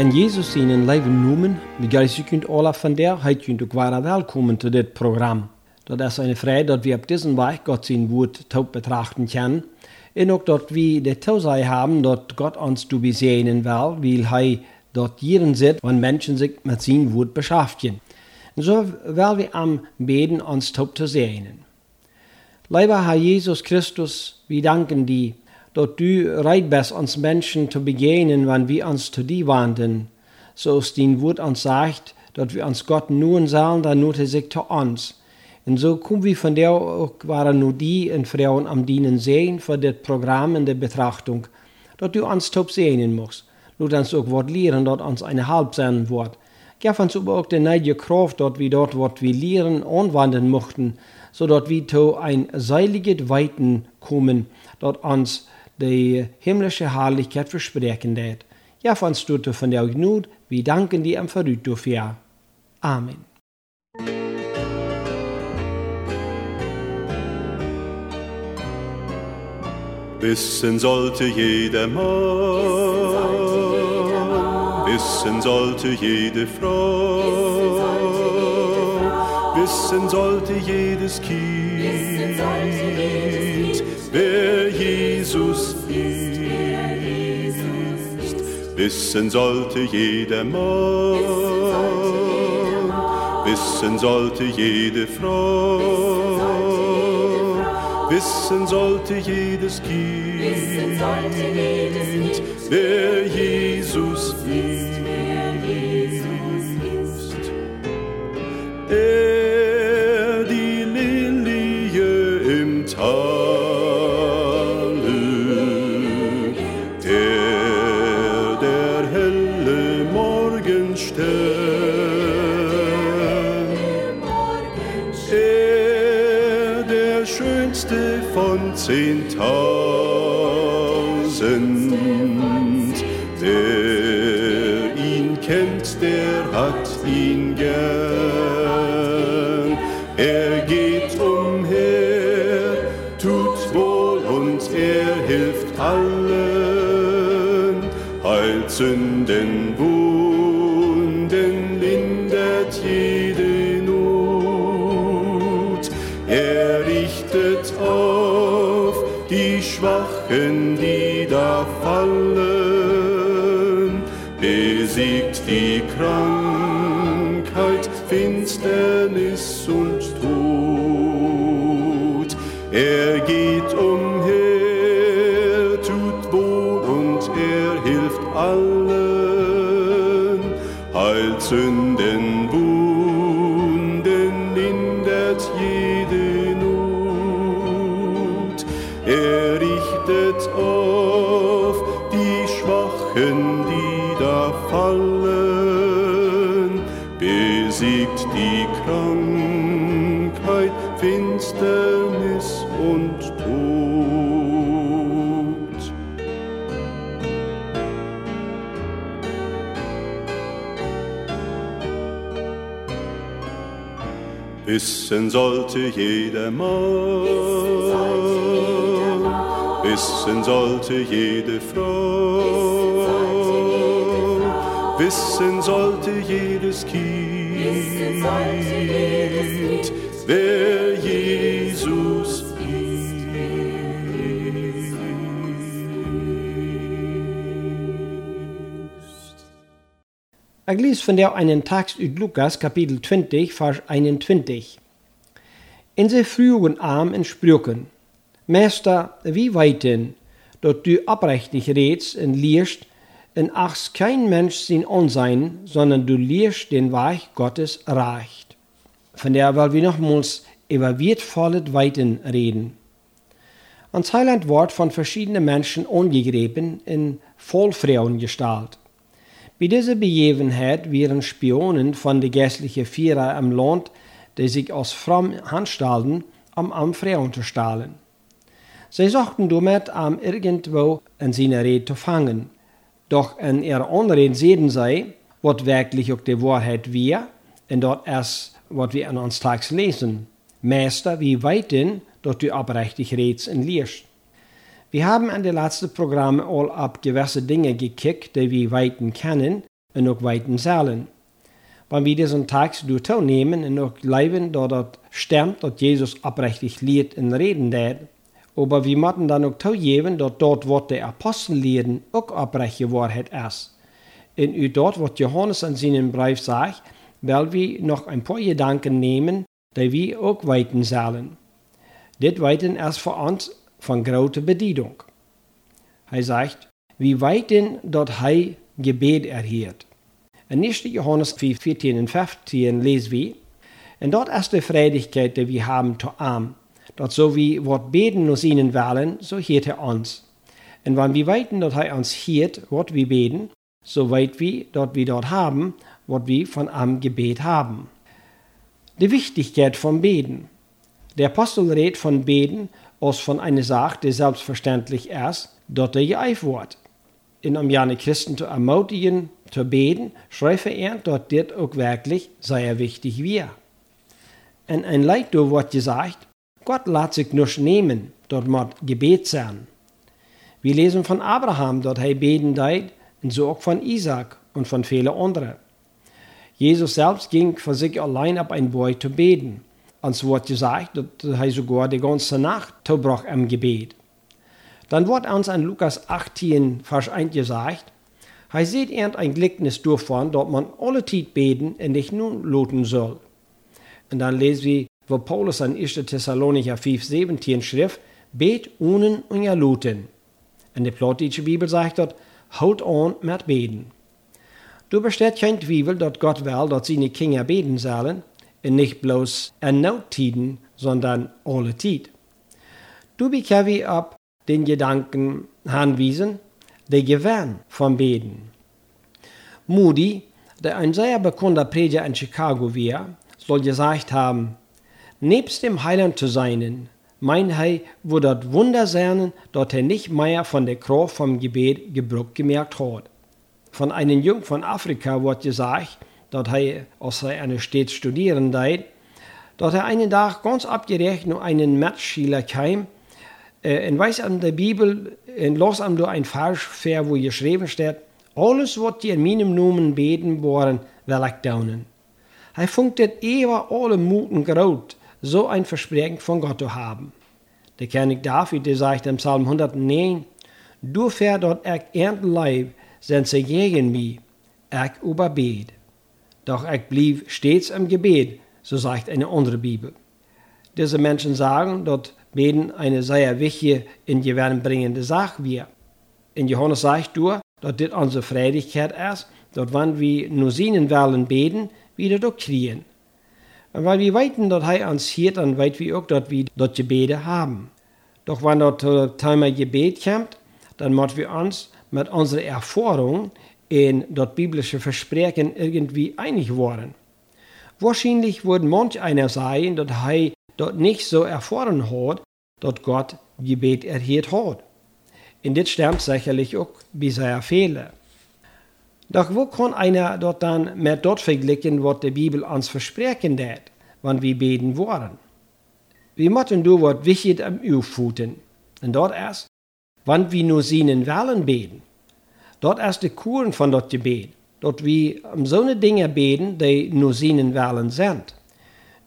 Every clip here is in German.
En Jesus in leven noemen, begrijp je kunt alle van der, hij kunt ook waren welkom te dit programma. Dat is een vrij dat we op deze weg God zijn woord taub betrachten kunnen. En ook dat we de toezij hebben dat God ons te bezegnen wil, weil hij dat hierin zit, wanneer mensen zich met zijn woord beschäftigen. En zo wil we am beden ons taub te zegnen. Lieber Herr Jesus Christus, wir danken dir, dass du reit bist, uns Menschen zu begegnen, wenn wir uns zu dir wandten. So ist dein Wort uns sagt, dass wir uns Gott nur sollen, dann nur sich zu uns. Und so kommen wir von der auch waren nur die und Frauen am Dienen sehen für das Programm in der Betrachtung, dass du uns top sehen musst. Lass uns auch Wort lehren, dass uns eine halb sein wird. Gib uns aber auch die neue Kraft, dass wir dort, was wir lehren, anwenden möchten, zodat wir zu ein seiliges Weiten kommen, dort uns die himmlische Herrlichkeit versprechen wird. Ja, von Stute von der Gnut, wir danken dir am Verrüt dafür. Amen. Wissen sollte jeder Mann, wissen sollte jede Frau, wissen sollte jedes Kind, Jesus ist. Wissen sollte jeder Mann, wissen sollte jede Frau, wissen sollte jedes Kind, wer Jesus ist. Er die Lilie im Tale, zehntausend, Krankheit, Finsternis und Tod. Er geht umher, tut wohl und er hilft allen, heilt Sünden, Wunden, lindert jede Not. Er richtet auf die Schwachen, die da fallen, besiegt die Krankheit, Finsternis und Tod. Wissen sollte jeder Mann, wissen sollte jede Frau, wissen sollte jedes Kind, wer Jesus ist. Ich lese von der einen Text aus Lukas, Kapitel 20, Vers 21. In sie frühen Arm in Sprüchen, Meister, wie weiten, dort du abrechtig redst und liest, und achst kein Mensch sein Unsein, sondern du liest den Weg Gottes reicht. Von der wollen wir nochmals über wertvolles Weiten reden. Ans Heiland Wort von verschiedenen Menschen angegeben in Vollfrauengestalt. Bei dieser Begebenheit wären Spionen von der geistlichen Vierer am Land, die sich aus fromm anstalten, um am Frauen zu stahlen. Sie suchten damit, am irgendwo in seine Rede zu fangen. Doch in ihrer Unrede sehen sie, was wirklich auch die Wahrheit wir, und dort erst, was wir an uns tags lesen. Meister, wie weit denn, dort du abrechtig redst und liest. Wir haben an den letzten Programmen all ab gewisse Dinge gekickt, die wir weiten kennen, und auch weiten sollen. Wenn wir diesen Tag nehmen und auch leben, dort stimmt, dass Jesus abrechtig lehrt und reden hat, aber wir müssen dann auch geben, dass dort, was der Apostel lehren, auch abbreche Wahrheit ist. Und dort, was Johannes in seinem Brief sagt, weil wir noch ein paar Gedanken nehmen, die wir auch weiten sollen. Dit weiten ist für uns von großer Bedeutung. Er sagt, wie weiten dort hij Gebet erhielt. In 1. Johannes 4, 14 und 15 lesen wir, und dort ist die Freudigkeit, die wir haben zu arm, dort so wie wat beten nos ihnen wollen, so hielt er uns. Und wenn wir weiten, dort er uns hielt, wat wir beten, so weit wie dort wir dort haben, wat wir von am Gebet haben. Die Wichtigkeit vom Beten. Der Apostel redet von Beten als von einer Sache, die selbstverständlich ist, dort er geeift wird. In um jene Christen zu ermutigen, zu beten, schreibt er dort dit auch wirklich sehr wichtig wir. Und ein Leid wird gesagt, Gott lässt sich nicht nehmen, dort muss Gebet sein. Wir lesen von Abraham, dort er beten deit, und so auch von Isaac und von vielen anderen. Jesus selbst ging für sich allein ab ein Boy zu beten. Und es wird gesagt, dass er sogar die ganze Nacht zubrach im Gebet. Dann wird uns in Lukas 18, Vers 1 gesagt, er sieht ein Gleichnis davon, dass man alle Zeit beten und nicht nur loten soll. Und dann lesen wir, wo Paulus in 1. Thessalonicher 5, 17 schrift, bet ohne und ja loten. Und die Plattdeutsche Bibel sagt dort, halt on mit beten. Du besteht kein Zweifel, dass Gott will, dass seine Kinder beten sollen, und nicht bloß in Nottiden, sondern alle Zeit. Du bekämpfst ab den Gedanken anwiesen, der Gewinn vom Beten. Moody, der ein sehr bekannter Prediger in Chicago war, soll gesagt haben, nebst dem Heiland zu sein, mein Hei, wo das Wunder sein, dort er nicht mehr von der Kraft vom Gebet Gebrauch gemerkt hat. Von einem Jungen von Afrika wird gesagt, dass er, als er eine Stadt studieren deit, dass er einen Tag ganz abgerechnet nur einen Matschschüler kam, äh, und weiß an der Bibel, und los am du ein fair, wo geschrieben steht, alles, was die in meinem Namen beten wollen, will ich daunen. Er funktet ewer alle Muten graut, so ein Versprechen von Gott zu haben. Der König David, der sagt im Psalm 109, Du fährt dort ek ernten Leib, sind sie gegen mich, ich überbet. Doch ich blieb stets im Gebet, so sagt eine andere Bibel. Diese Menschen sagen, dort Beten eine sehr wichtige in Gewinn bringende Sache wir. In Johannes sagt du, dass das unsere Freudigkeit ist, dass wenn wir nur sehen wollen beten, wieder doch kriegen. Weil wir weiten, dass er uns hier, dann weit wir auch, dass wir dort Gebete haben. Doch wenn dort das Thema Gebet kommt, dann müssen wir uns mit unserer Erfahrung in das biblische Versprechen irgendwie einig werden. Wahrscheinlich würde manch einer sagen, dass er dort nicht so erfahren hat, dass Gott Gebet erhielt hat. In dit stimmt sicherlich auch bisher Fehler. Doch wo kann einer dort dann mit dort vergleichen, was die Bibel uns versprechen hat, wann wir beten wollen? Wir müssen du was wichtig am Auffuten. Und dort erst, wann wir nur sehen wollen beten. Dort erst die Kuren von dort Gebet. Dort wir um so eine Dinge beten, die nur sehen wollen sind.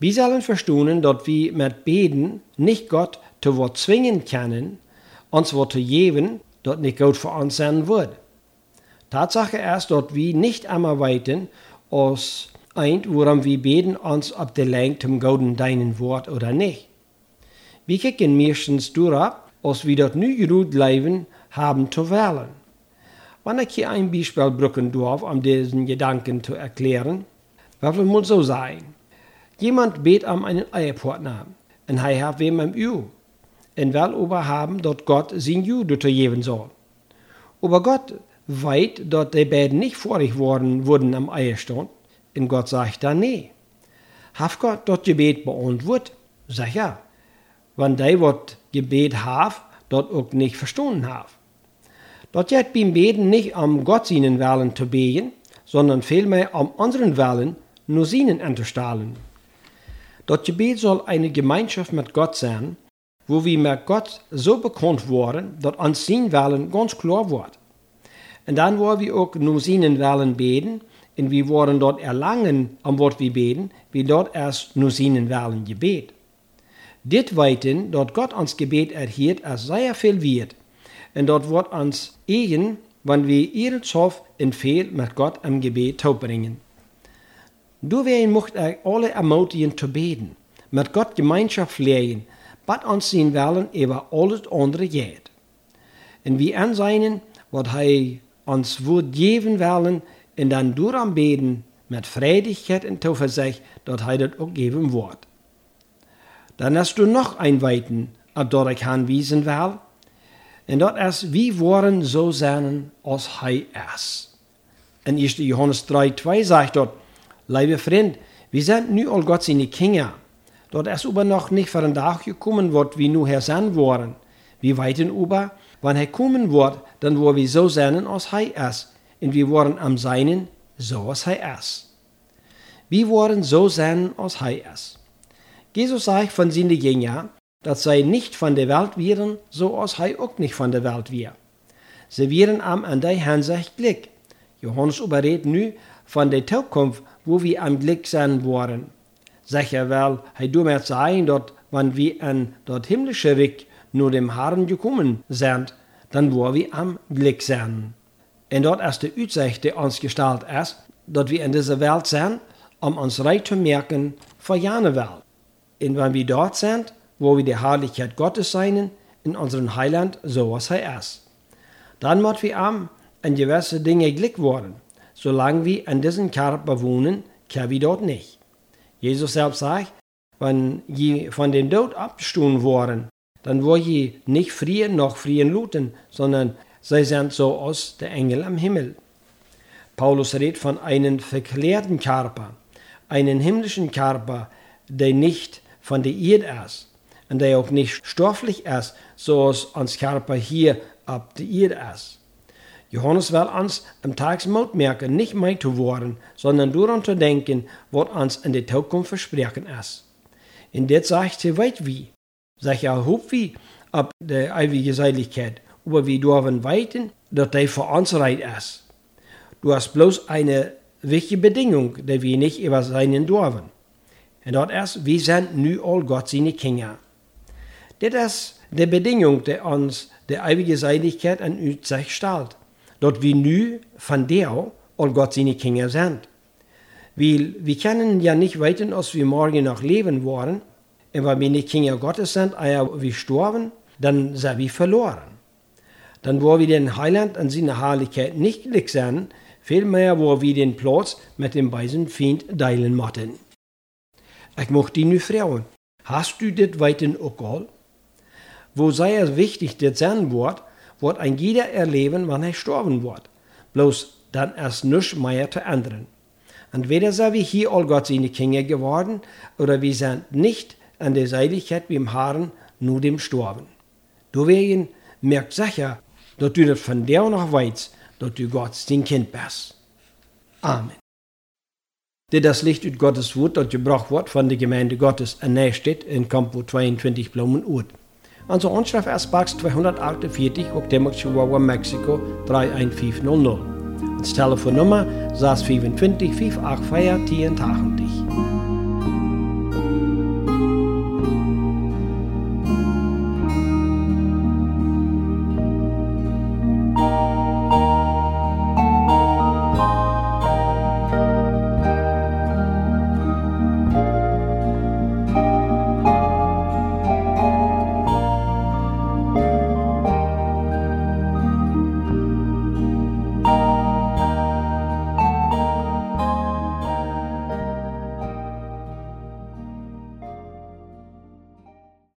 Wir sollen verstehen, dass wir mit Beten nicht Gott zu was zwingen können, uns was zu geben, das nicht gut für uns sein wird. Tatsache ist, dass wir nicht einmal weiten, als ein, woran wir beten, uns ob der Länge zum Guten deinen Wort oder nicht. Wir kicken meistens durch, als wir dort nie gut leben haben zu wählen. Wenn ich hier ein Beispiel brücken darf, um diesen Gedanken zu erklären, wird muss so sein. Jemand bet am einen Ehepartner, und er hat wem am Üh, und will aber haben, dass Gott sein Jude geben soll. Aber Gott weit, dass die beiden nicht vorig worden wurden am Ehestand, und Gott sagt dann nee. Hat Gott das Gebet beantwortet? Sag ja. Wenn die was Gebet haf, dort auch nicht verstanden haf. Dort jetzt beim Beten nicht am Gott seinen Willen zu beten, sondern vielmehr am unseren Willen nur seinen anzustahlen. Das Gebet soll eine Gemeinschaft mit Gott sein, wo wir mit Gott so bekannt worden, dass uns sein Willen ganz klar wird. Und dann wollen wir auch nur seinen Wellen beten, und wir wollen dort erlangen, am Wort wir beten, wie dort erst nur seinen Wellen gebet. Dit weiten, dort Gott uns Gebet erhielt, als sehr viel wert. Und dort wird uns eigen, wenn wir ihren Zoff in viel mit Gott am Gebet bringen. Du wen mocht er alle ermutigen zu beten, mit Gott Gemeinschaft pflegen, bad uns sein Willen über alles andere geht. Und wie anseinen, wat hij uns wird geben wollen, und dann durch am Beten mit Freudigkeit und Zuversicht, dort hij das auch geben wird. Dann hast du noch ein Weiten, ab dort ich anwiesen will, und dort ist, wie wollen so sein, als hij ist. In 1. Johannes 3, 2 sagt dort, liebe Freund, wir sind nu all Gott seine Kinder. Dort ist aber noch nicht für den Tag gekommen wird, wie nu Herr sein worden. Wir weiten über, wann er kommen wird, dann wo wir so sein, als hij ist, und wir wollen am Seinen, so als hij ist. Wir wollen so sein, als hij ist. Jesus sagt von seinen Jüngern, dass sie nicht von der Welt wären, so als hij auch nicht von der Welt wäre. Sie wären am an der Hinsicht Glück. Johannes überredet nu von der Zukunft, wo wir am Glück sein wollen. Sicher wel, hij met sein, dort, wann wir an dort himmlische Weg nur dem Herrn gekommen sind, dann wollen wir am Glück sein. Und dort ist die Aussicht, die uns gestaltet ist, dass wir in dieser Welt sind, um uns reich zu merken für jene Welt. Und wenn wir dort sind, wo wir die Herrlichkeit Gottes sein, in unserem Heiland, so was er ist. Dann muss wir am an gewisse Dinge Glück worden. Solange wir in diesem Körper wohnen, können wir dort nicht. Jesus selbst sagt, wenn je von dem Tod abgestoßen worden, dann wo je nicht frieren noch frieren luten, sondern sie sind so aus der Engel am Himmel. Paulus redet von einem verklärten Körper, einen himmlischen Körper, der nicht von der Erde ist und der auch nicht stofflich ist, so als uns Körper hier ab der Erde ist. Johannes will uns am Tagsmut merken, nicht mehr zu worden, sondern daran zu denken, was uns in der Zukunft versprechen ist. In der sagt sie weit wie. Sag ja, hob wie ab der ewige Seligkeit, aber wir dürfen weiten, dass der für uns reit ist. Du hast bloß eine wichtige Bedingung, die wir nicht über seinen dürfen. Und dort ist, wir sind nu all Gott seine Kinder. Das ist die Bedingung, die uns der ewige Seligkeit an uns stellt. Dort wir nu von der all Gott seine Kinder sind. Weil wir können ja nicht weiten, als wir morgen noch leben wollen. Und wenn wir nicht Kinder Gottes sind, eher wir sterben, dann sind wir verloren. Dann wo wir den Heiland an seiner Herrlichkeit nicht glück sein, vielmehr wo wir den Platz mit dem weisen Feind teilen mochten. Ich möchte die nu fragen, hast du das weiten auch all? Wo sei es wichtig, das sein wird, wird ein jeder erleben, wann er sterben wird. Bloß dann ist nichts mehr zu ändern. Entweder sind wir hier all Gott seine Kinder geworden, oder wir sind nicht an der Seligkeit beim Herrn, nur dem Sterben. Deswegen merkt sicher, dass du das von der noch weißt, dass du Gott sein Kind bist. Amen. Der das Licht ut Gottes Wort, das gebracht wird von der Gemeinde Gottes in steht in Campo 22 Blumen Urt. Onze Anschrift ist Box 248 op Timok, Chihuahua, Mexico 31500. Ons telefoonnummer 625 584 1080.